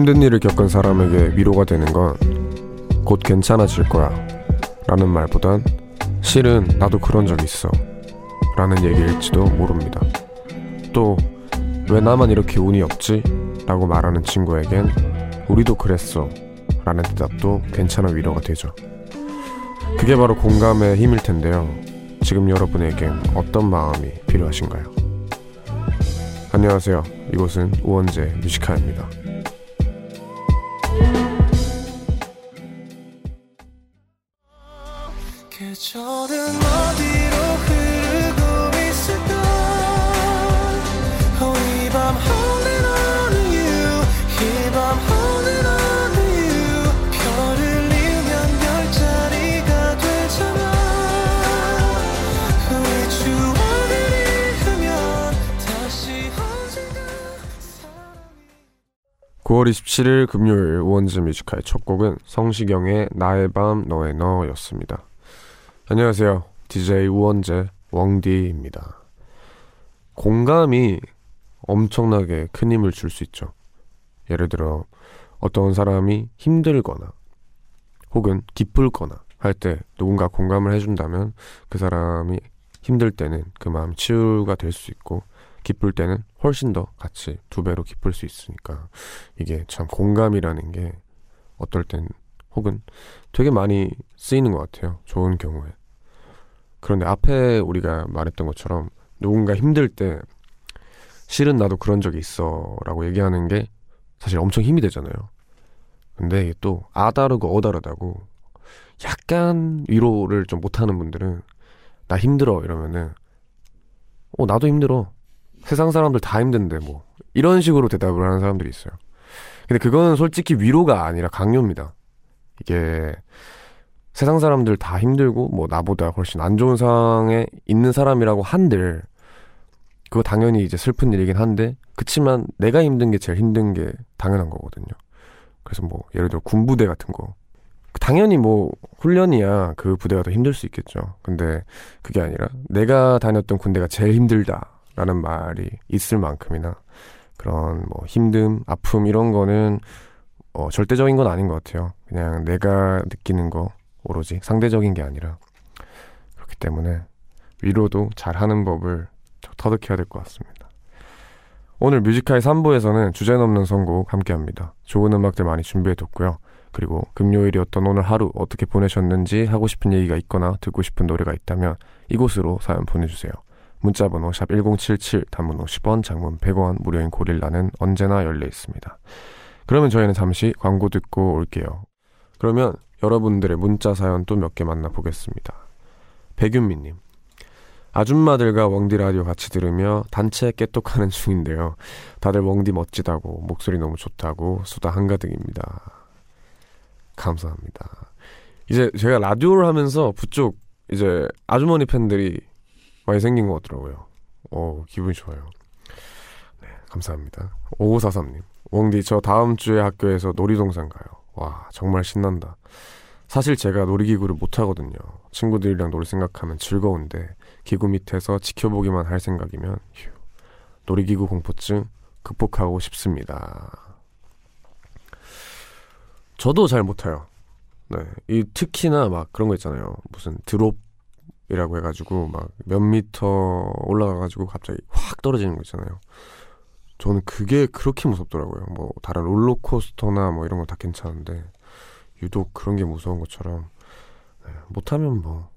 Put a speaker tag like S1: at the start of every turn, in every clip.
S1: 힘든 일을 겪은 사람에게 위로가 되는 건 곧 괜찮아질 거야 라는 말보단 실은 나도 그런 적 있어 라는 얘기일지도 모릅니다. 또 왜 나만 이렇게 운이 없지? 라고 말하는 친구에겐 우리도 그랬어 라는 대답도 괜찮은 위로가 되죠. 그게 바로 공감의 힘일 텐데요. 지금 여러분에겐 어떤 마음이 필요하신가요? 안녕하세요. 이곳은 우원재 뮤지카입니다. 계절은 어디로 흐르고 있을까? 어, 이밤 holding on to you 이밤 holding on to you 별을 잃으면 별자리가 되잖아. 우리 추억을 잃으면 다시 언젠가 9월 27일 금요일 우원즈 뮤지카의 첫 곡은 성시경의 나의 밤 너의 너였습니다. 안녕하세요. DJ 우원재 웡디입니다. 공감이 엄청나게 큰 힘을 줄 수 있죠. 예를 들어 어떤 사람이 힘들거나 혹은 기쁠거나 할 때 누군가 공감을 해준다면 그 사람이 힘들 때는 그 마음 치유가 될 수 있고 기쁠 때는 훨씬 더 같이 두 배로 기쁠 수 있으니까 이게 참 공감이라는 게 어떨 땐 혹은 되게 많이 쓰이는 것 같아요. 좋은 경우에. 그런데 앞에 우리가 말했던 것처럼 누군가 힘들 때 실은 나도 그런 적이 있어 라고 얘기하는 게 사실 엄청 힘이 되잖아요. 근데 이게 또 아다르고 어다르다고 약간 위로를 좀 못하는 분들은 나 힘들어 이러면은 어 나도 힘들어 세상 사람들 다 힘든데 뭐 이런 식으로 대답을 하는 사람들이 있어요. 근데 그거는 솔직히 위로가 아니라 강요입니다. 이게 세상 사람들 다 힘들고 뭐 나보다 훨씬 안 좋은 상황에 있는 사람이라고 한들 그거 당연히 이제 슬픈 일이긴 한데 그치만 내가 힘든 게 제일 힘든 게 당연한 거거든요. 그래서 뭐 예를 들어 군부대 같은 거 당연히 뭐 훈련이야 그 부대가 더 힘들 수 있겠죠. 근데 그게 아니라 내가 다녔던 군대가 제일 힘들다라는 말이 있을 만큼이나 그런 뭐 힘듦, 아픔 이런 거는 어 절대적인 건 아닌 것 같아요. 그냥 내가 느끼는 거 오로지 상대적인 게 아니라 그렇기 때문에 위로도 잘하는 법을 터득해야 될 것 같습니다. 오늘 Music High의 3부에서는 주제 넘는 선곡 함께합니다. 좋은 음악들 많이 준비해뒀고요. 그리고 금요일이었던 오늘 하루 어떻게 보내셨는지 하고 싶은 얘기가 있거나 듣고 싶은 노래가 있다면 이곳으로 사연 보내주세요. 문자번호 샵 1077 단문 50원 장문 100원 무료인 고릴라는 언제나 열려 있습니다. 그러면 저희는 잠시 광고 듣고 올게요. 그러면 여러분들의 문자 사연 또 몇 개 만나보겠습니다. 백윤미님. 아줌마들과 웡디 라디오 같이 들으며 단체 깨똑하는 중인데요. 다들 웡디 멋지다고, 목소리 너무 좋다고, 수다 한가득입니다. 감사합니다. 이제 제가 라디오를 하면서 부쩍 이제 아주머니 팬들이 많이 생긴 것 같더라고요. 어, 기분이 좋아요. 네, 감사합니다. 5543님. 웡디, 저 다음 주에 학교에서 놀이동산 가요. 와, 정말 신난다. 사실 제가 놀이기구를 못 하거든요. 친구들이랑 놀 생각하면 즐거운데 기구 밑에서 지켜보기만 할 생각이면 휴, 놀이기구 공포증 극복하고 싶습니다. 저도 잘 못해요. 네, 이 특히나 막 그런 거 있잖아요. 무슨 드롭 이라고 해가지고 막 몇 미터 올라가가지고 갑자기 확 떨어지는 거 있잖아요. 저는 그게 그렇게 무섭더라고요. 뭐 다른 롤러코스터나 뭐 이런 거다 괜찮은데 유독 그런 게 무서운 것처럼 네, 못하면 뭐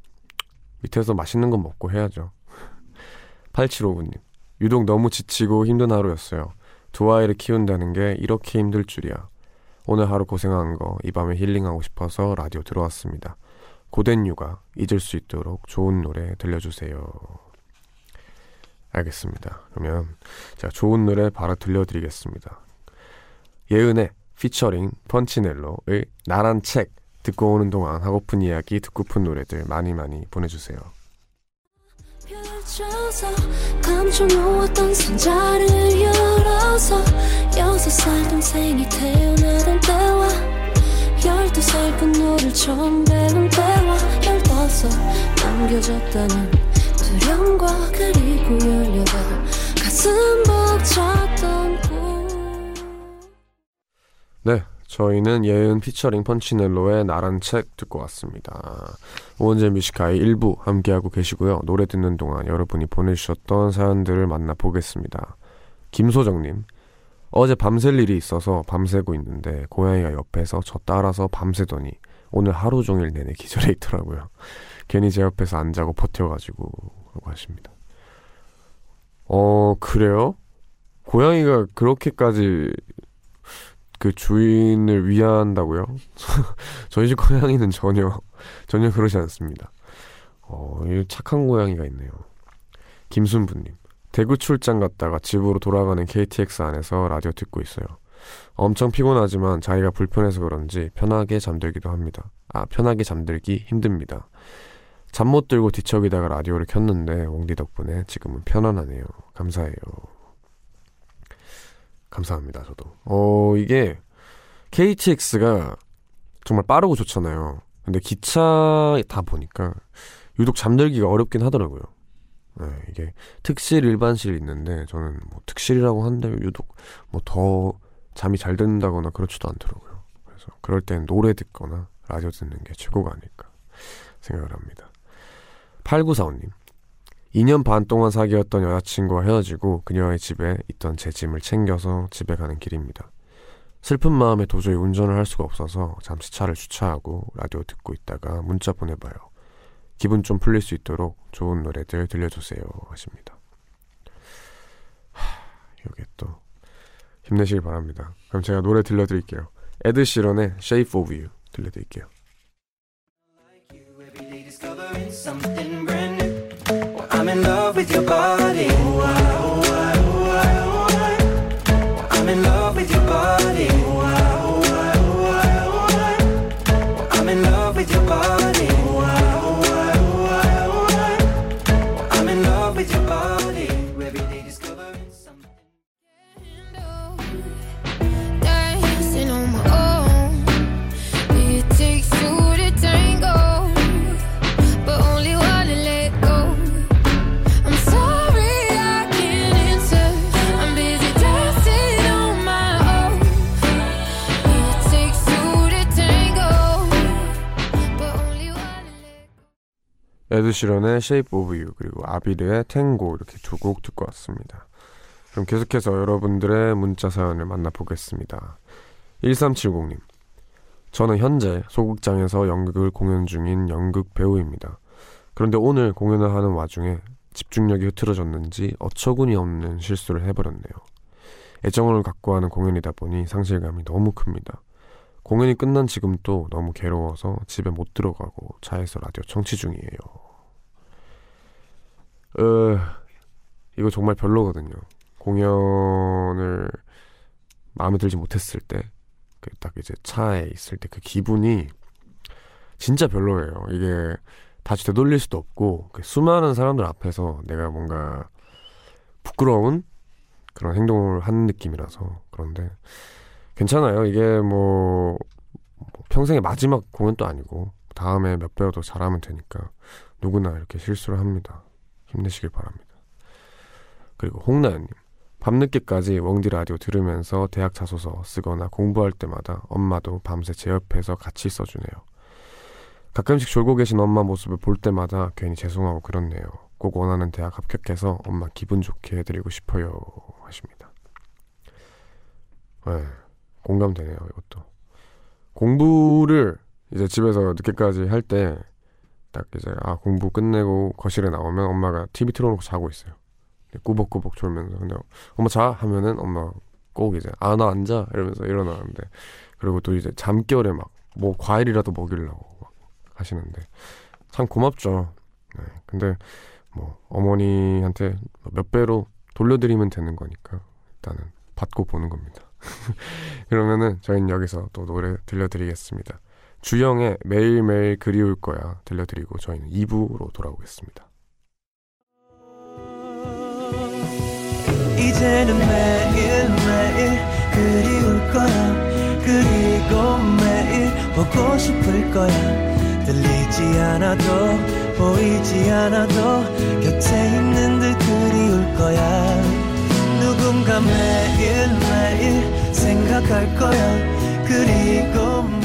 S1: 밑에서 맛있는 거 먹고 해야죠. 8759님 유독 너무 지치고 힘든 하루였어요. 두 아이를 키운다는 게 이렇게 힘들 줄이야. 오늘 하루 고생한 거 이 밤에 힐링하고 싶어서 라디오 들어왔습니다. 고된 육아 잊을 수 있도록 좋은 노래 들려주세요. 알겠습니다. 그러면 제가 좋은 노래 바로 들려드리겠습니다. 예은의 피처링 펀치넬로의 나란 책 듣고 오는 동안 하고픈 이야기 듣고픈 노래들 많이 많이 보내주세요. 열두 살 끝노를 처음 배운 때와 열다섯 남겨졌다는 두려움과 그리고 열여덟 가슴 벅찼던 네, 저희는 예은 피처링 펀치넬로의 나란 책 듣고 왔습니다. 우원재 Music High의 일부 함께하고 계시고요. 노래 듣는 동안 여러분이 보내주셨던 사연들을 만나보겠습니다. 김소정님, 어제 밤샐 일이 있어서 밤새고 있는데 고양이가 옆에서 저 따라서 밤새더니 오늘 하루 종일 내내 기절해 있더라고요. 괜히 제 옆에서 안 자고 버텨가지고 라고 하십니다. 어 그래요? 고양이가 그렇게까지 그 주인을 위한다고요? 저희 집 고양이는 전혀 전혀 그러지 않습니다. 어, 착한 고양이가 있네요. 김순부님. 대구 출장 갔다가 집으로 돌아가는 KTX 안에서 라디오 듣고 있어요. 엄청 피곤하지만 자기가 불편해서 그런지 편하게 잠들기도 합니다. 아, 편하게 잠들기 힘듭니다. 잠 못 들고 뒤척이다가 라디오를 켰는데 웡디 덕분에 지금은 편안하네요. 감사해요. 감사합니다, 저도. 어, 이게 KTX가 정말 빠르고 좋잖아요. 근데 기차 다 보니까 유독 잠들기가 어렵긴 하더라고요. 네, 이게 특실, 일반실 있는데 저는 뭐 특실이라고 한데 유독 뭐 더 잠이 잘 든다거나 그렇지도 않더라고요. 그래서 그럴 땐 노래 듣거나 라디오 듣는 게 최고가 아닐까 생각을 합니다. 8945님. 2년 반 동안 사귀었던 여자친구와 헤어지고 그녀의 집에 있던 제 짐을 챙겨서 집에 가는 길입니다. 슬픈 마음에 도저히 운전을 할 수가 없어서 잠시 차를 주차하고 라디오 듣고 있다가 문자 보내봐요. 기분 좀 풀릴 수 있도록 좋은 노래들 들려주세요 하십니다. 하, 이게 또 힘내시길 바랍니다. 그럼 제가 노래 들려드릴게요. 에드 시런의 Shape of You 들려드릴게요. with your body. 에드 시런의 Shape of You 그리고 아비르의 탱고 이렇게 두 곡 듣고 왔습니다. 그럼 계속해서 여러분들의 문자 사연을 만나보겠습니다. 1370님 저는 현재 소극장에서 연극을 공연 중인 연극 배우입니다. 그런데 오늘 공연을 하는 와중에 집중력이 흐트러졌는지 어처구니 없는 실수를 해버렸네요. 애정을 갖고 하는 공연이다 보니 상실감이 너무 큽니다. 공연이 끝난 지금도 너무 괴로워서 집에 못 들어가고 차에서 라디오 청취 중이에요. 어, 이거 정말 별로거든요. 공연을 마음에 들지 못했을 때, 그 딱 이제 차에 있을 때 그 기분이 진짜 별로예요. 이게 다시 되돌릴 수도 없고, 그 수많은 사람들 앞에서 내가 뭔가 부끄러운 그런 행동을 하는 느낌이라서 그런데 괜찮아요. 이게 뭐, 뭐 평생의 마지막 공연도 아니고 다음에 몇 배로 더 잘하면 되니까 누구나 이렇게 실수를 합니다. 힘내시길 바랍니다. 그리고 홍나연님 밤늦게까지 웡디 라디오 들으면서 대학 자소서 쓰거나 공부할 때마다 엄마도 밤새 제 옆에서 같이 있어주네요. 가끔씩 졸고 계신 엄마 모습을 볼 때마다 괜히 죄송하고 그렇네요. 꼭 원하는 대학 합격해서 엄마 기분 좋게 해드리고 싶어요 하십니다. 네, 공감되네요 이것도. 공부를 이제 집에서 늦게까지 할 때 딱 이제 아 공부 끝내고 거실에 나오면 엄마가 TV 틀어놓고 자고 있어요. 꾸벅꾸벅 졸면서 근데 엄마 자 하면은 엄마 꼭 이제 아 나 앉아 이러면서 일어나는데 그리고 또 이제 잠결에 막 뭐 과일이라도 먹이려고 막 하시는데 참 고맙죠. 네, 근데 뭐 어머니한테 몇 배로 돌려드리면 되는 거니까 일단은 받고 보는 겁니다. 그러면은 저희는 여기서 또 노래 들려드리겠습니다. 주영의 매일매일 그리울 거야 들려드리고 저희는 2부로 돌아오겠습니다.
S2: 이제는 매일매일 그리울 거야. 그리고 매일 보고 싶을 거야. 들리지 않아도 보이지 않아도 곁에 있는 듯 그리울 거야. 누군가 매일매일 생각할 거야. 그리고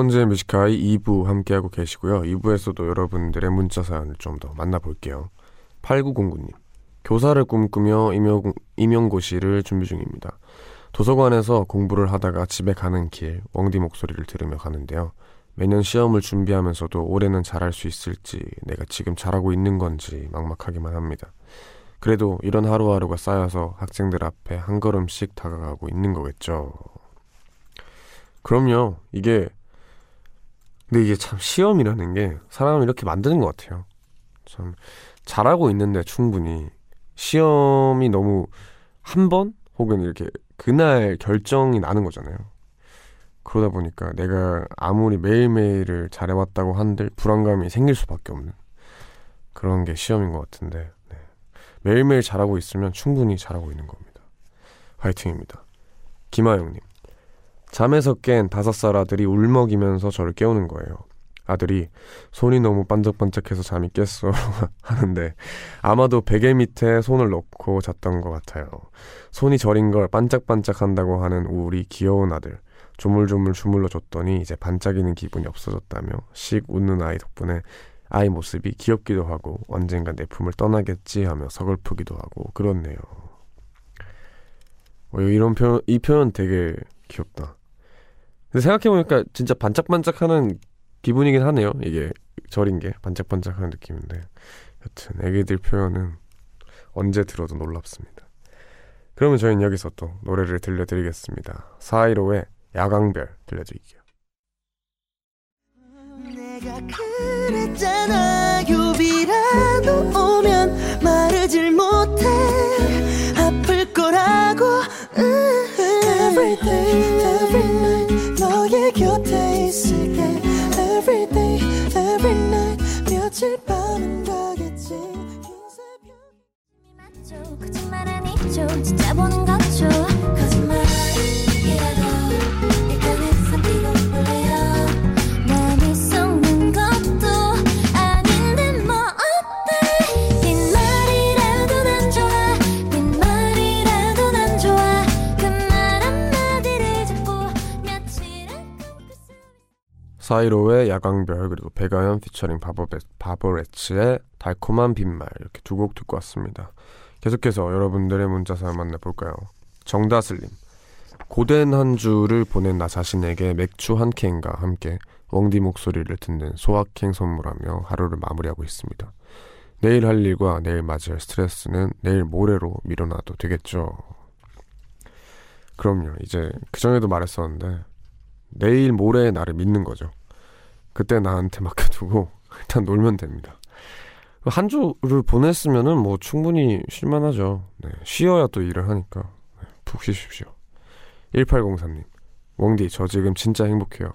S1: 네, 우원재 뮤지카이 2부 함께하고 계시고요. 2부에서도 여러분들의 문자 사연을 좀 더 만나볼게요. 8909님. 교사를 꿈꾸며 임용, 임용고시를 준비 중입니다. 도서관에서 공부를 하다가 집에 가는 길 웡디 목소리를 들으며 가는데요. 매년 시험을 준비하면서도 올해는 잘할 수 있을지 내가 지금 잘하고 있는 건지 막막하기만 합니다. 그래도 이런 하루하루가 쌓여서 학생들 앞에 한 걸음씩 다가가고 있는 거겠죠. 그럼요. 이게 근데 이게 참 시험이라는 게 사람을 이렇게 만드는 것 같아요. 참 잘하고 있는데 충분히 시험이 너무 한 번 혹은 이렇게 그날 결정이 나는 거잖아요. 그러다 보니까 내가 아무리 매일매일을 잘해왔다고 한들 불안감이 생길 수밖에 없는 그런 게 시험인 것 같은데 네. 매일매일 잘하고 있으면 충분히 잘하고 있는 겁니다. 화이팅입니다. 김하영님. 잠에서 깬 다섯 살 아들이 울먹이면서 저를 깨우는 거예요. 아들이 손이 너무 반짝반짝해서 잠이 깼어 하는데 아마도 베개 밑에 손을 넣고 잤던 것 같아요. 손이 저린 걸 반짝반짝한다고 하는 우리 귀여운 아들. 조물조물 주물러 줬더니 이제 반짝이는 기분이 없어졌다며 씩 웃는 아이 덕분에 아이 모습이 귀엽기도 하고 언젠가 내 품을 떠나겠지 하며 서글프기도 하고 그렇네요. 어, 이런 표현, 이 표현 되게 귀엽다. 근데 생각해보니까 진짜 반짝반짝하는 기분이긴 하네요. 이게 절인 게 반짝반짝하는 느낌인데 여튼 애기들 표현은 언제 들어도 놀랍습니다. 그러면 저희는 여기서 또 노래를 들려드리겠습니다. 415의 야광별 들려드릴게요.
S2: 내가 그랬잖아 유비라도 오면 마르질 못해 아플 거라고 Every 며칠 밤은 가겠지.
S3: 맞죠. 거짓말 아니죠. 진짜 보는 거죠
S1: 415의 야광별 그리고 배가연 피처링 바버베, 바버레츠의 달콤한 빈말 이렇게 두 곡 듣고 왔습니다. 계속해서 여러분들의 문자 사연 만나볼까요? 정다슬님 고된 한 주를 보낸 나 자신에게 맥주 한 캔과 함께 웡디 목소리를 듣는 소확행 선물하며 하루를 마무리하고 있습니다. 내일 할 일과 내일 맞이할 스트레스는 내일 모레로 미뤄놔도 되겠죠. 그럼요. 이제 그전에도 말했었는데 내일 모레의 나를 믿는 거죠. 그때 나한테 맡겨두고 일단 놀면 됩니다. 한 주를 보냈으면은 뭐 충분히 쉴만하죠. 네, 쉬어야 또 일을 하니까 네, 푹 쉬십시오. 1803님, 웡디 저 지금 진짜 행복해요.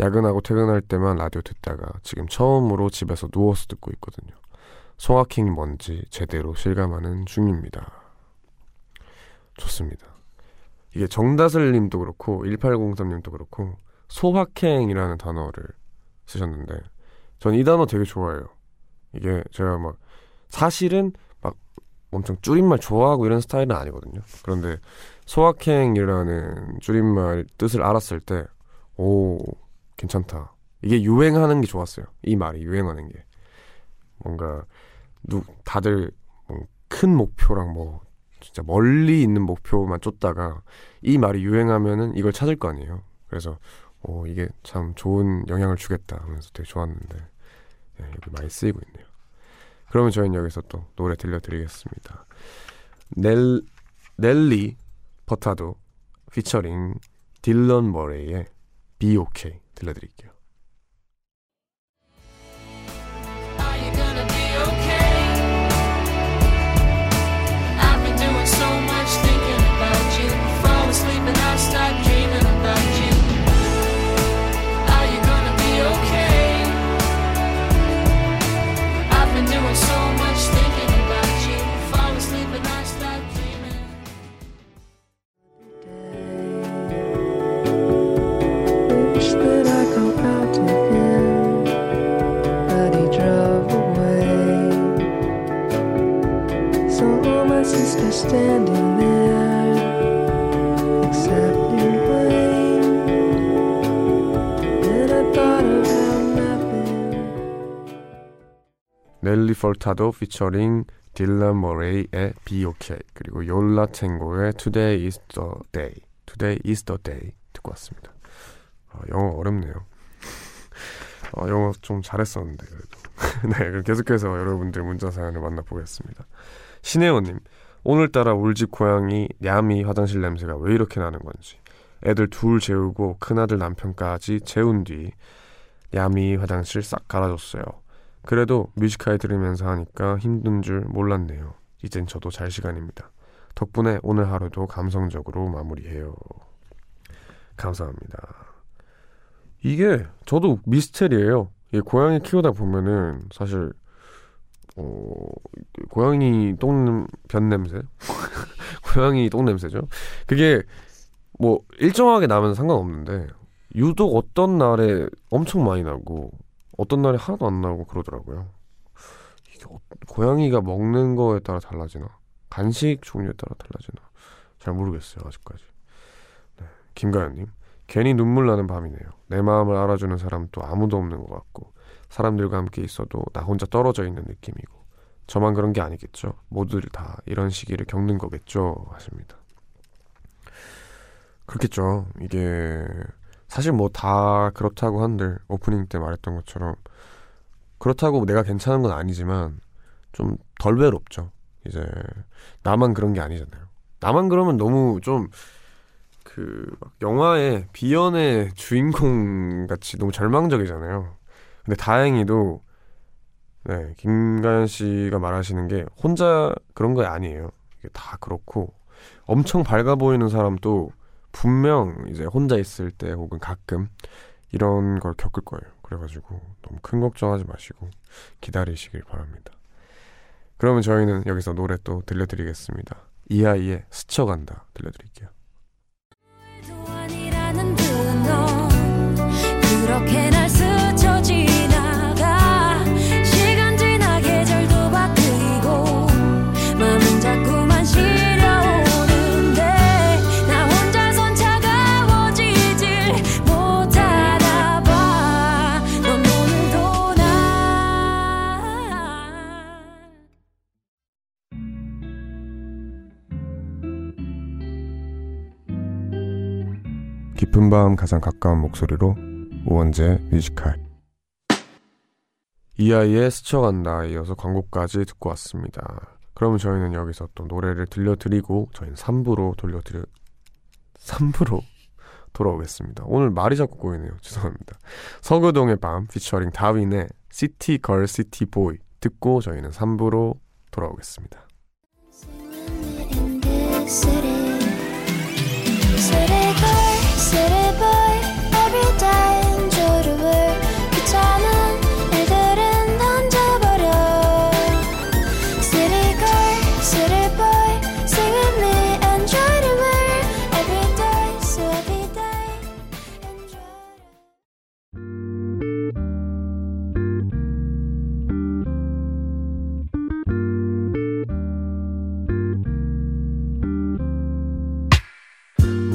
S1: 야근하고 퇴근할 때만 라디오 듣다가 지금 처음으로 집에서 누워서 듣고 있거든요. 소확행이 뭔지 제대로 실감하는 중입니다. 좋습니다. 이게 정다슬님도 그렇고 1803님도 그렇고 소확행이라는 단어를 쓰셨는데 전이 단어 되게 좋아해요. 이게 제가 막 사실은 막 엄청 줄임말 좋아하고 이런 스타일은 아니거든요. 그런데 소확행이라는 줄임말 뜻을 알았을 때 오 괜찮다. 이게 유행하는 게 좋았어요. 이 말이 유행하는 게 뭔가 누 다들 뭐 큰 목표랑 뭐 진짜 멀리 있는 목표만 쫓다가 이 말이 유행하면은 이걸 찾을 거 아니에요. 그래서 오 이게 참 좋은 영향을 주겠다 하면서 되게 좋았는데 예, 여기 많이 쓰이고 있네요. 그러면 저희는 여기서 또 노래 들려드리겠습니다. 넬 넬리 버타도 피처링 딜런 머레이의 Be OK 들려드릴게요. Furtado featuring 딜런 모레이의 Be OK 그리고 요라 탱고의 Today is the day Today is the day 듣고 왔습니다. 아, 영어 어렵네요. 어, 영어 좀 잘했었는데 그래도. 네, 그럼 계속해서 여러분들 문자 사연을 만나보겠습니다. 신혜원님, 오늘따라 울집 고양이 야미 화장실 냄새가 왜 이렇게 나는 건지. 애들 둘 재우고 큰아들 남편까지 재운 뒤 야미 화장실 싹 갈아줬어요. 그래도 뮤지컬 들으면서 하니까 힘든 줄 몰랐네요. 이젠 저도 잘 시간입니다. 덕분에 오늘 하루도 감성적으로 마무리해요. 감사합니다. 이게 저도 미스테리예요. 이 고양이 키우다 보면은 사실 어 고양이 똥변 냄새, 고양이 똥 냄새죠. 그게 뭐 일정하게 나면 상관없는데 유독 어떤 날에 엄청 많이 나고 어떤 날에 하나도 안 나오고 그러더라고요. 이게 어- 고양이가 먹는 거에 따라 달라지나 간식 종류에 따라 달라지나 잘 모르겠어요 아직까지. 네. 김가연님 괜히 눈물 나는 밤이네요. 내 마음을 알아주는 사람도 아무도 없는 것 같고 사람들과 함께 있어도 나 혼자 떨어져 있는 느낌이고 저만 그런 게 아니겠죠. 모두들 다 이런 시기를 겪는 거겠죠 하십니다. 그렇겠죠. 이게 사실 뭐 다 그렇다고 한들 오프닝 때 말했던 것처럼 그렇다고 내가 괜찮은 건 아니지만 좀 덜 외롭죠. 이제 나만 그런 게 아니잖아요. 나만 그러면 너무 좀 그 영화의 비연의 주인공 같이 너무 절망적이잖아요. 근데 다행히도 네, 김가연 씨가 말하시는 게 혼자 그런 거 아니에요. 이게 다 그렇고 엄청 밝아 보이는 사람도 분명 이제 혼자 있을 때 혹은 가끔 이런 걸 겪을 거예요. 그래가지고 너무 큰 걱정하지 마시고 기다리시길 바랍니다. 그러면 저희는 여기서 노래 또 들려드리겠습니다. 이아이의 스쳐간다 들려드릴게요. 깊은 밤 가장 가까운 목소리로 우원재 Music High 이하이의 스쳐간다 이어서 광고까지 듣고 왔습니다. 그러면 저희는 여기서 또 노래를 들려드리고 저희는 3부로 돌려드려 3부로 돌아오겠습니다. 오늘 말이 자꾸 꼬이네요. 죄송합니다. 서교동의 밤 피처링 다윈의 City Girl City Boy 듣고 저희는 3부로 돌아오겠습니다.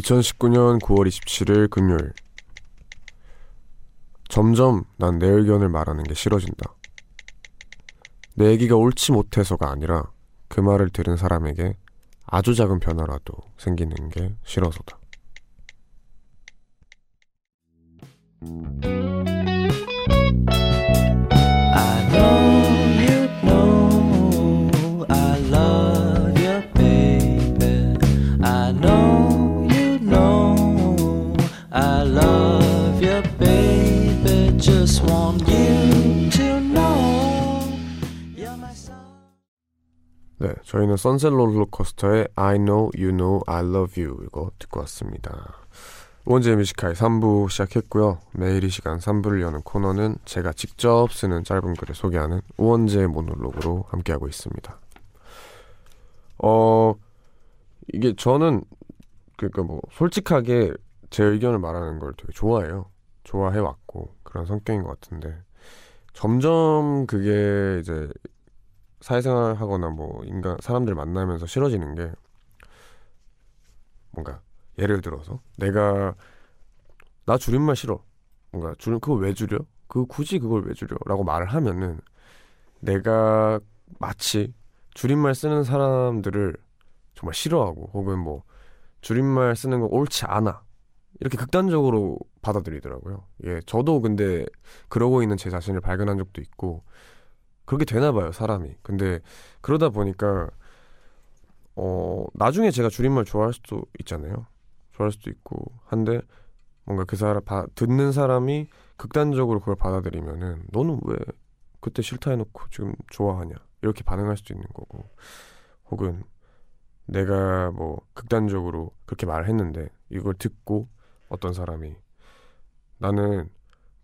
S1: 2019년 9월 27일 금요일. 점점 난 내 의견을 말하는 게 싫어진다. 내 얘기가 옳지 못해서가 아니라 그 말을 들은 사람에게 아주 작은 변화라도 생기는 게 싫어서다.
S4: I
S1: 네, 저희는 Sunset Rollercoaster의 I know you know I love you 이거 듣고 왔습니다. 우원재 Music High 3부 시작했고요. 매일 이 시간 3부를 여는 코너는 제가 직접 쓰는 짧은 글을 소개하는 우원재 모놀로그로 함께하고 있습니다. 어, 이게 저는 그러니까 뭐 솔직하게 제 의견을 말하는 걸 되게 좋아해요. 좋아해 왔고 그런 성격인 것 같은데 점점 그게 이제 사회생활 하거나 뭐 인간 사람들 만나면서 싫어지는 게 뭔가 예를 들어서 내가 나 줄임말 싫어. 뭔가 줄 그걸 왜 줄여? 그 굳이 그걸 왜 줄여라고 말을 하면은 내가 마치 줄임말 쓰는 사람들을 정말 싫어하고 혹은 뭐 줄임말 쓰는 거 옳지 않아. 이렇게 극단적으로 받아들이더라고요. 예, 저도 근데 그러고 있는 제 자신을 발견한 적도 있고 그렇게 되나 봐요, 사람이. 근데 그러다 보니까 어, 나중에 제가 줄임말 좋아할 수도 있잖아요. 좋아할 수도 있고 한데 뭔가 그 사람 바, 듣는 사람이 극단적으로 그걸 받아들이면은 너는 왜 그때 싫다 해놓고 지금 좋아하냐 이렇게 반응할 수도 있는 거고 혹은 내가 뭐 극단적으로 그렇게 말을 했는데 이걸 듣고 어떤 사람이 나는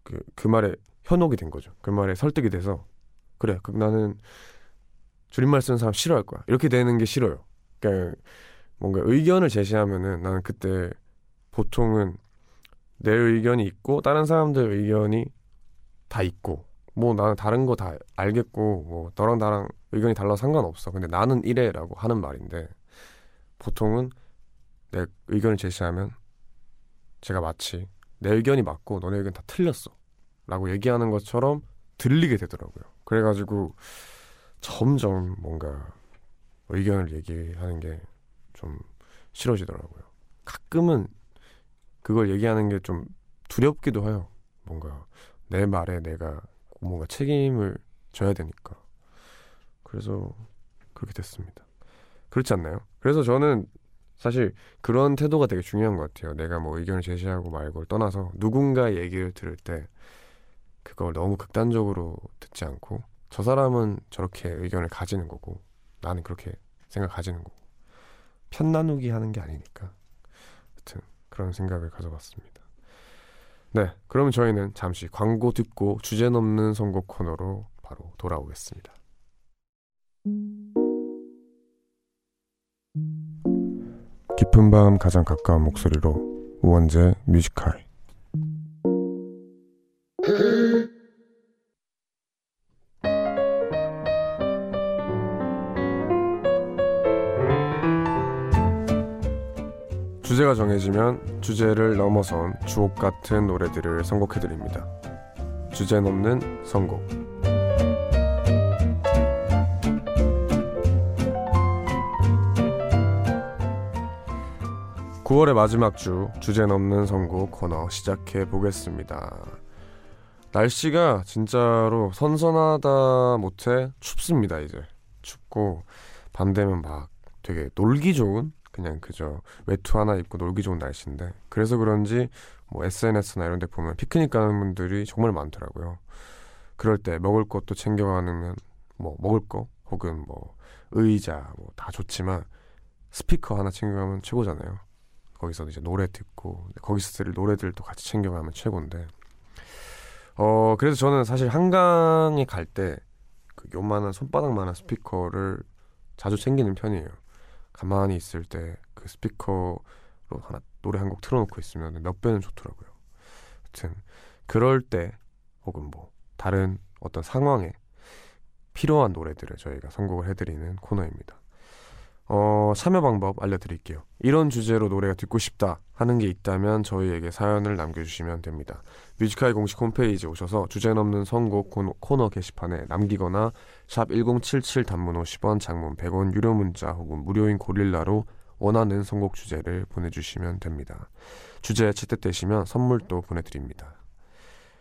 S1: 그, 그 말에 현혹이 된 거죠. 그 말에 설득이 돼서 그래, 그 나는 줄임말 쓰는 사람 싫어할 거야. 이렇게 되는 게 싫어요. 그러니까 뭔가 의견을 제시하면은 나는 그때 보통은 내 의견이 있고 다른 사람들 의견이 다 있고 뭐 나는 다른 거 다 알겠고 뭐 너랑 나랑 의견이 달라서 상관없어. 근데 나는 이래라고 하는 말인데 보통은 내 의견을 제시하면 제가 마치 내 의견이 맞고 너네 의견 다 틀렸어 라고 얘기하는 것처럼 들리게 되더라고요. 그래가지고 점점 뭔가 의견을 얘기하는 게 좀 싫어지더라고요. 가끔은 그걸 얘기하는 게 좀 두렵기도 해요. 뭔가 내 말에 내가 뭔가 책임을 져야 되니까. 그래서 그렇게 됐습니다. 그렇지 않나요? 그래서 저는 사실 그런 태도가 되게 중요한 것 같아요. 내가 뭐 의견을 제시하고 말고를 떠나서 누군가의 얘기를 들을 때 그걸 너무 극단적으로 듣지 않고 저 사람은 저렇게 의견을 가지는 거고 나는 그렇게 생각 가지는 거고 편 나누기 하는 게 아니니까 하여튼 그런 생각을 가져봤습니다. 네, 그럼 저희는 잠시 광고 듣고 주제 넘는 선곡 코너로 바로 돌아오겠습니다. 깊은 밤 가장 가까운 목소리로 우원재 뮤지컬 주제가 정해지면 주제를 넘어선 주옥 같은 노래들을 선곡해드립니다. 주제 넘는 선곡. 9월의 마지막 주 주제 넘는 선곡 코너 시작해 보겠습니다. 날씨가 진짜로 선선하다 못해 춥습니다, 이제. 춥고 밤 되면 막 되게 놀기 좋은 그냥 그저 외투 하나 입고 놀기 좋은 날씨인데 그래서 그런지 뭐 SNS나 이런 데 보면 피크닉 가는 분들이 정말 많더라고요. 그럴 때 먹을 것도 챙겨가면 뭐 먹을 거 혹은 뭐 의자 뭐 다 좋지만 스피커 하나 챙겨가면 최고잖아요. 거기서 이제 노래 듣고 거기서 들을 노래들도 같이 챙겨가면 최고인데 어 그래서 저는 사실 한강에 갈 때 그 요만한 손바닥만한 스피커를 자주 챙기는 편이에요. 가만히 있을 때 그 스피커로 하나 노래 한 곡 틀어놓고 있으면 몇 배는 좋더라고요. 하여튼 그럴 때 혹은 뭐 다른 어떤 상황에 필요한 노래들을 저희가 선곡을 해드리는 코너입니다. 어, 참여 방법 알려드릴게요. 이런 주제로 노래가 듣고 싶다 하는 게 있다면 저희에게 사연을 남겨주시면 됩니다. 뮤지카이 공식 홈페이지 오셔서 주제 넘는 선곡 코너, 코너 게시판에 남기거나 샵 1077 단문 50원 장문 100원 유료 문자 혹은 무료인 고릴라로 원하는 선곡 주제를 보내주시면 됩니다. 주제 채택되시면 선물도 보내드립니다.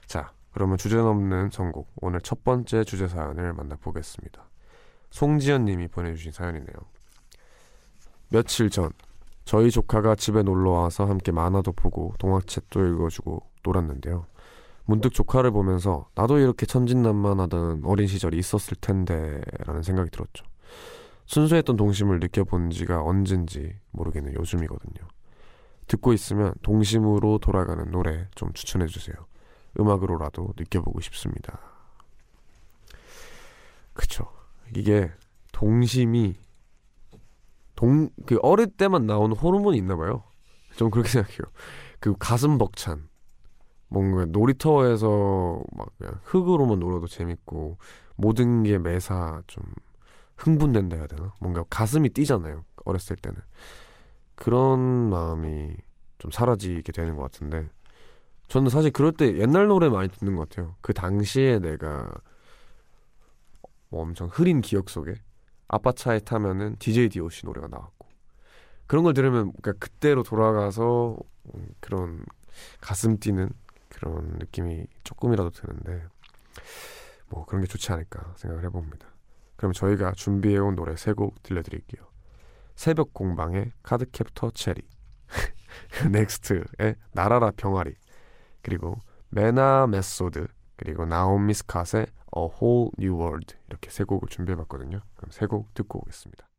S1: 자, 그러면 주제 넘는 선곡 오늘 첫 번째 주제 사연을 만나보겠습니다. 송지연 님이 보내주신 사연이네요. 며칠 전 저희 조카가 집에 놀러 와서 함께 만화도 보고 동화책도 읽어주고 놀았는데요. 문득 조카를 보면서 나도 이렇게 천진난만하던 어린 시절이 있었을 텐데 라는 생각이 들었죠. 순수했던 동심을 느껴본 지가 언젠지 모르겠는 요즘이거든요. 듣고 있으면 동심으로 돌아가는 노래 좀 추천해 주세요. 음악으로라도 느껴보고 싶습니다. 그쵸. 이게 동심이 동, 그 어릴 때만 나오는 호르몬이 있나 봐요. 좀 그렇게 생각해요. 그 가슴 벅찬. 뭔가 놀이터에서 막 그냥 흙으로만 놀아도 재밌고 모든 게 매사 좀 흥분된다 해야 되나? 뭔가 가슴이 뛰잖아요. 어렸을 때는. 그런 마음이 좀 사라지게 되는 것 같은데 저는 사실 그럴 때 옛날 노래 많이 듣는 것 같아요. 그 당시에 내가 뭐 엄청 흐린 기억 속에 아빠 차에 타면은 DJ DOC 노래가 나왔고 그런 걸 들으면 그러니까 그때로 돌아가서 음, 그런 가슴 뛰는 그런 느낌이 조금이라도 드는데 뭐 그런 게 좋지 않을까 생각을 해봅니다. 그럼 저희가 준비해온 노래 세 곡 들려드릴게요. 새벽 공방의 카드캡터 체리 넥스트의 날아라 병아리 그리고 Mena Massoud 그리고 Naomi Scott의 A Whole New World 이렇게 세 곡을 준비해봤거든요. 그럼 세 곡 듣고 오겠습니다.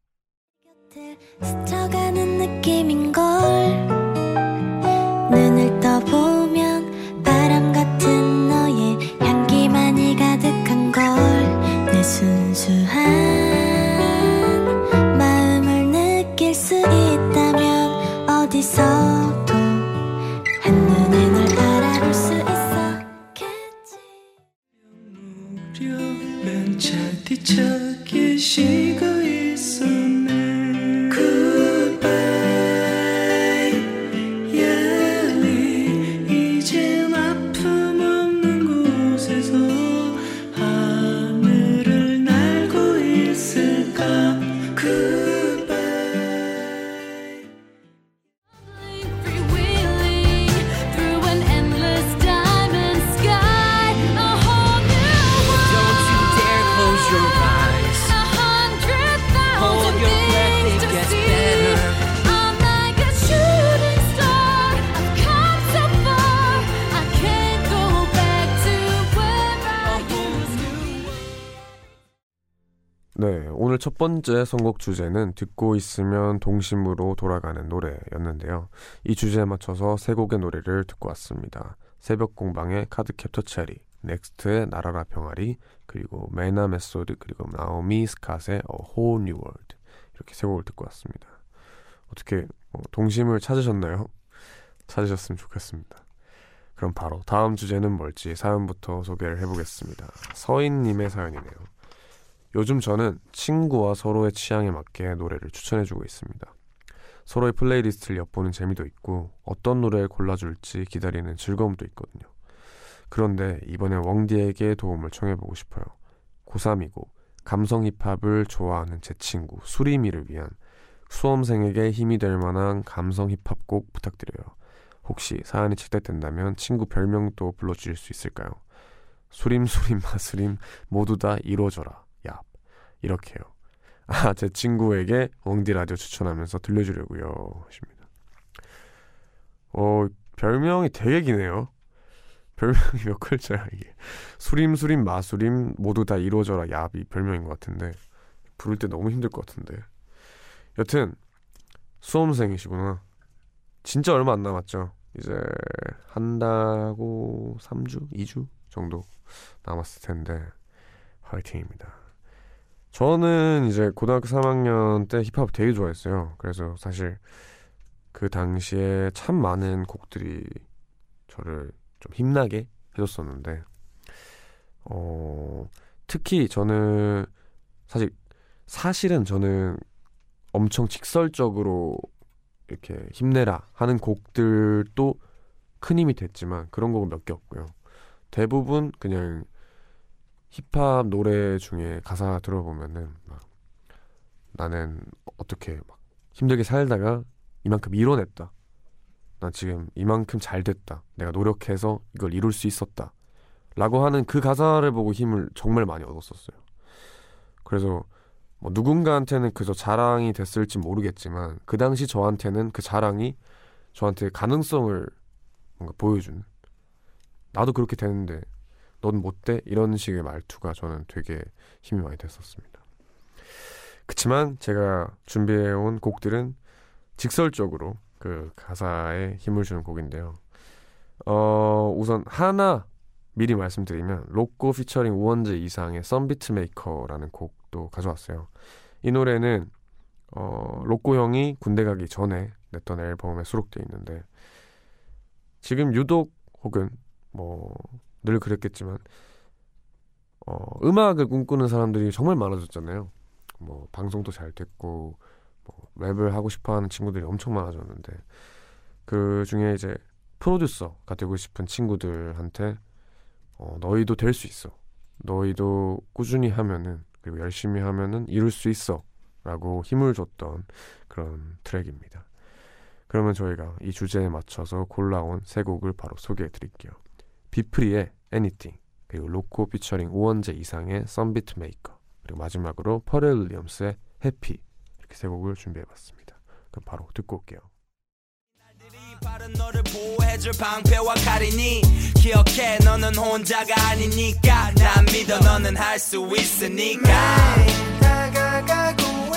S1: 첫 번째 선곡 주제는 듣고 있으면 동심으로 돌아가는 노래였는데요. 이 주제에 맞춰서 세 곡의 노래를 듣고 왔습니다. 새벽 공방의 카드 캡터 체리, 넥스트의 날아라 병아리, 그리고 Mena Massoud, 그리고 Naomi Scott의 A Whole New World 이렇게 세 곡을 듣고 왔습니다. 어떻게 뭐 동심을 찾으셨나요? 찾으셨으면 좋겠습니다. 그럼 바로 다음 주제는 뭘지 사연부터 소개를 해보겠습니다. 서인님의 사연이네요. 요즘 저는 친구와 서로의 취향에 맞게 노래를 추천해주고 있습니다. 서로의 playlist를 엿보는 재미도 있고 어떤 노래를 골라줄지 기다리는 즐거움도 있거든요. 그런데 이번에 웡디에게 도움을 청해보고 싶어요. 고3이고 감성 힙합을 좋아하는 제 친구 수리미를 위한 수험생에게 힘이 될 만한 감성 힙합 곡 부탁드려요. 혹시 사연이 채택된다면 친구 별명도 불러주실 수 있을까요? 수림 수림 마수림 모두 다 이루어져라. 야 이렇게요. 아, 제 친구에게 웡디 라디오 추천하면서 들려주려고요. 하십니다. 어, 별명이 되게 기네요. 별명이 몇 글자야, 이게. 수림수림 마수림 모두 다 이루어져라. 얍이 별명인 것 같은데. 부를 때 너무 힘들 것 같은데. 여튼, 수험생이시구나. 진짜 얼마 안 남았죠. 이제 한다고 3주? 2주 정도 남았을 텐데. 화이팅입니다. 저는 이제 고등학교 3학년 때 힙합 되게 좋아했어요. 그래서 사실 그 당시에 참 많은 곡들이 저를 좀 힘나게 해줬었는데, 어, 특히 저는 사실, 사실은 저는 엄청 직설적으로 이렇게 힘내라 하는 곡들도 큰 힘이 됐지만 그런 곡은 몇 개 없고요. 대부분 그냥 힙합 노래 중에 가사 들어보면은 막 나는 어떻게 막 힘들게 살다가 이만큼 이뤄냈다. 난 지금 이만큼 잘 됐다. 내가 노력해서 이걸 이룰 수 있었다. 라고 하는 그 가사를 보고 힘을 정말 많이 얻었었어요. 그래서 뭐 누군가한테는 그저 자랑이 됐을지 모르겠지만 그 당시 저한테는 그 자랑이 저한테 가능성을 뭔가 보여주는 나도 그렇게 되는데 넌 못돼? 이런 식의 말투가 저는 되게 힘이 많이 됐었습니다. 그치만 제가 준비해온 곡들은 직설적으로 그 가사에 힘을 주는 곡인데요. 어, 우선 하나 미리 말씀드리면 로꼬 피처링 우원재 이상의 Sun Beat Maker라는 곡도 가져왔어요. 이 노래는 어, 로꼬 형이 군대 가기 전에 냈던 앨범에 수록되어 있는데 지금 유독 혹은 뭐 늘 그랬겠지만 어, 음악을 꿈꾸는 사람들이 정말 많아졌잖아요. 뭐 방송도 잘 됐고 뭐 랩을 하고 싶어하는 친구들이 엄청 많아졌는데 그 중에 이제 프로듀서가 되고 싶은 친구들한테 어, 너희도 될 수 있어. 너희도 꾸준히 하면은 그리고 열심히 하면은 이룰 수 있어라고 힘을 줬던 그런 트랙입니다. 그러면 저희가 이 주제에 맞춰서 골라온 세 곡을 바로 소개해 드릴게요. 비프리의 Anything 그리고 로코 피처링 오원재 이상의 Sun Beat Maker 그리고 마지막으로 Pharrell Williams의 해피 이렇게 세 곡을 준비해봤습니다. 그럼 바로 듣고 올게요.
S5: 바른 너를 보호해줄 방패와 칼이니 기억해 너는 혼자가 아니니까 난 믿어 너는 할 수 있으니까
S4: 다가가고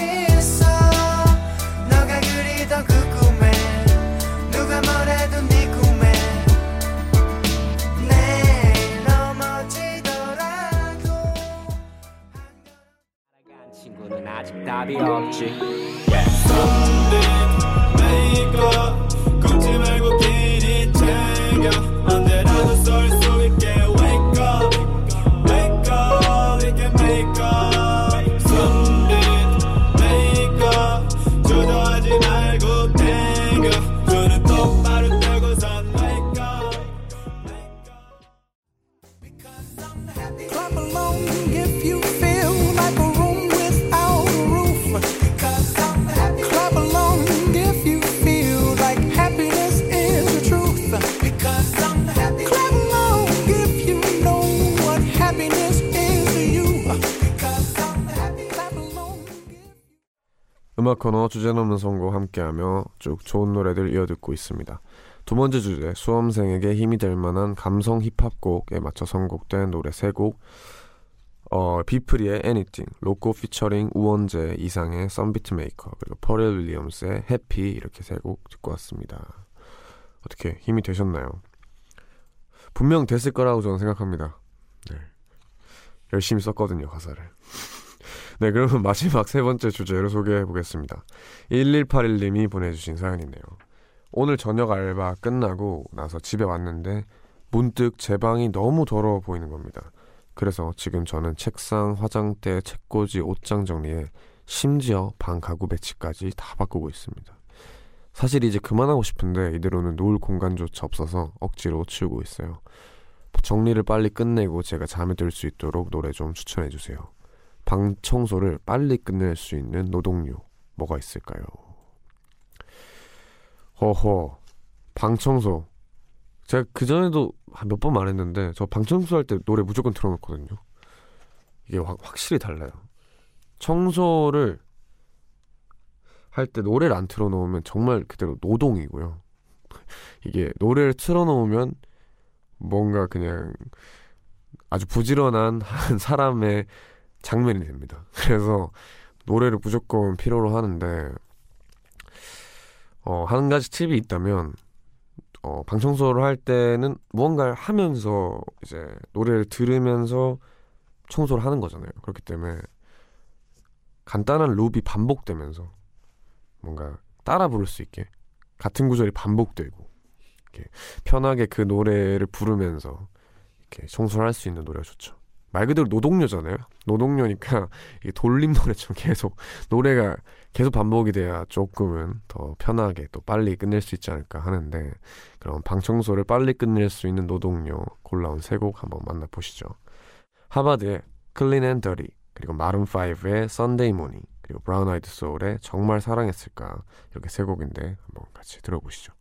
S1: 코너 주제 넘는 선곡 함께하며 쭉 좋은 노래들 이어듣고 있습니다. 두 번째 주제 수험생에게 힘이 될 만한 감성 힙합곡에 맞춰 선곡된 노래 세곡 어, 비프리의 Anything, 로꼬 피처링 우원재 이상의 Sun Beat Maker 그리고 Pharrell Williams의 Happy 이렇게 세 곡 듣고 왔습니다. 어떻게 힘이 되셨나요? 분명 됐을 거라고 저는 생각합니다. 네. 열심히 썼거든요 가사를. 네, 그러면 마지막 세 번째 주제를 소개해 보겠습니다. 1181님이 보내주신 사연이네요. 오늘 저녁 알바 끝나고 나서 집에 왔는데 문득 제 방이 너무 더러워 보이는 겁니다. 그래서 지금 저는 책상, 화장대, 책꽂이, 옷장 정리에 심지어 방 가구 배치까지 다 바꾸고 있습니다. 사실 이제 그만하고 싶은데 이대로는 놓을 공간조차 없어서 억지로 치우고 있어요. 정리를 빨리 끝내고 제가 잠에 들 수 있도록 노래 좀 추천해 주세요. 방 청소를 빨리 끝낼 수 있는 노동요 뭐가 있을까요? 허허 방 청소 제가 그 전에도 몇 번 말했는데 저 방 청소할 때 노래 무조건 틀어놓거든요. 이게 확, 확실히 달라요. 청소를 할 때 노래를 안 틀어놓으면 정말 그대로 노동이고요. 이게 노래를 틀어놓으면 뭔가 그냥 아주 부지런한 한 사람의 장면이 됩니다. 그래서 노래를 무조건 필요로 하는데 어, 한 가지 팁이 있다면 어, 방 청소를 할 때는 무언가를 하면서 이제 노래를 들으면서 청소를 하는 거잖아요. 그렇기 때문에 간단한 룹이 반복되면서 뭔가 따라 부를 수 있게 같은 구절이 반복되고 이렇게 편하게 그 노래를 부르면서 이렇게 청소를 할 수 있는 노래가 좋죠. 말 그대로 노동요잖아요. 노동요니까 돌림 노래처럼 계속 노래가 계속 반복이 돼야 조금은 더 편하게 또 빨리 끝낼 수 있지 않을까 하는데 그럼 방 청소를 빨리 끝낼 수 있는 노동요 골라온 세 곡 한번 만나보시죠. 하바드의 Clean and Dirty 그리고 마룬 5의 Sunday Morning 그리고 브라운 아이드 소울의 정말 사랑했을까 이렇게 세 곡인데 한번 같이 들어보시죠.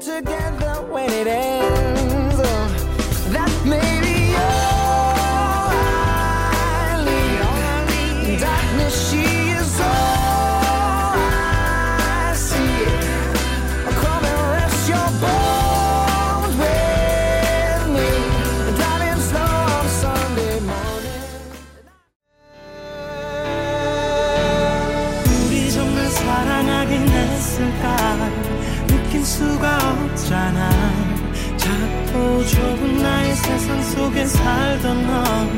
S4: Together when it ends.
S2: 속에 살던 넌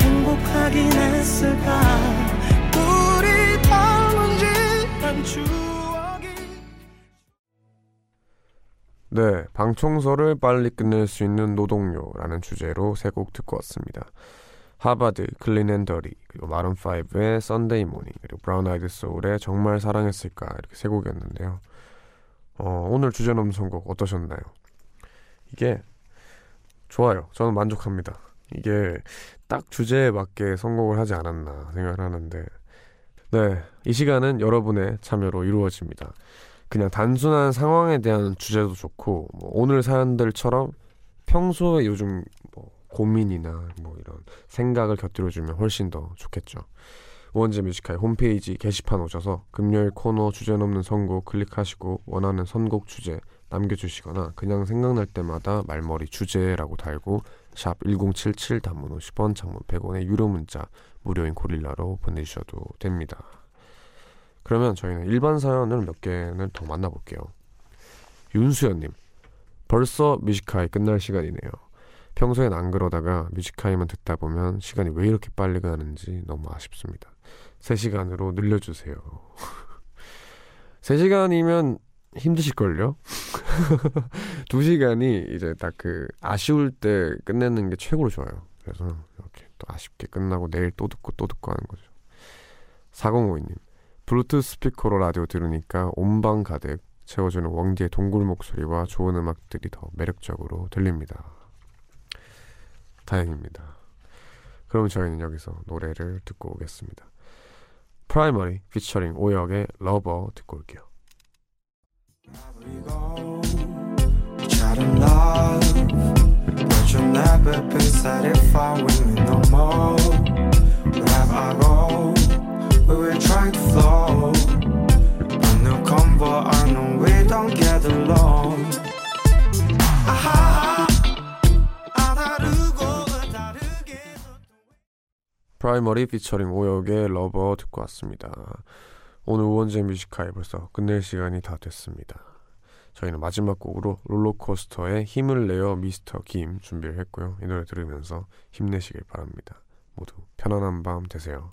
S2: 행복하긴 했을까 우리 닮은 지난 추억이
S1: 네, 방 청소를 빨리 끝낼 수 있는 노동요라는 주제로 세 곡 듣고 왔습니다. Harvard, Clean and Dirty, 그리고 Maroon 5의 Sunday Morning, 그리고 Brown Eyed Soul의 정말 사랑했을까 이렇게 세 곡이었는데요. 어, 오늘 주제 넘는 선곡 어떠셨나요? 이게 좋아요. 저는 만족합니다. 이게 딱 주제에 맞게 선곡을 하지 않았나 생각을 하는데 네, 이 시간은 여러분의 참여로 이루어집니다. 그냥 단순한 상황에 대한 주제도 좋고 뭐 오늘 사연들처럼 평소에 요즘 뭐 고민이나 뭐 이런 생각을 곁들여주면 훨씬 더 좋겠죠. 우원재 Music High 홈페이지 게시판 오셔서 금요일 코너 주제 넘는 선곡 클릭하시고 원하는 선곡 주제 남겨주시거나 그냥 생각날 때마다 말머리 주제라고 달고 샵 1077 단문 50원 장문 100원의 유료 문자 무료인 고릴라로 보내주셔도 됩니다. 그러면 저희는 일반 사연을 몇 개는 더 만나볼게요. 윤수연님, 벌써 뮤지카이 끝날 시간이네요. 평소엔 안 그러다가 뮤지카이만 듣다 보면 시간이 왜 이렇게 빨리 가는지 너무 아쉽습니다. 3시간으로 늘려주세요. 3시간이면 힘드실걸요? 2시간이 이제 딱 그 아쉬울 때 끝내는 게 최고로 좋아요. 그래서 이렇게 또 아쉽게 끝나고 내일 또 듣고 또 듣고 하는 거죠. 4052님, 블루투스 스피커로 라디오 들으니까 온방 가득 채워주는 왕디의 동굴 목소리와 좋은 음악들이 더 매력적으로 들립니다. 다행입니다. 그럼 저희는 여기서 노래를 듣고 오겠습니다. 프라이머리 피처링 오역의 러버 듣고 올게요. 프라이머리 featuring 오혁의 Rubber 듣고 왔습니다. 오늘 우원재 Music High 벌써 끝낼 시간이 다 됐습니다. 저희는 마지막 곡으로 롤러코스터의 힘을 내요 미스터 김 준비를 했고요. 이 노래 들으면서 힘내시길 바랍니다. 모두 편안한 밤 되세요.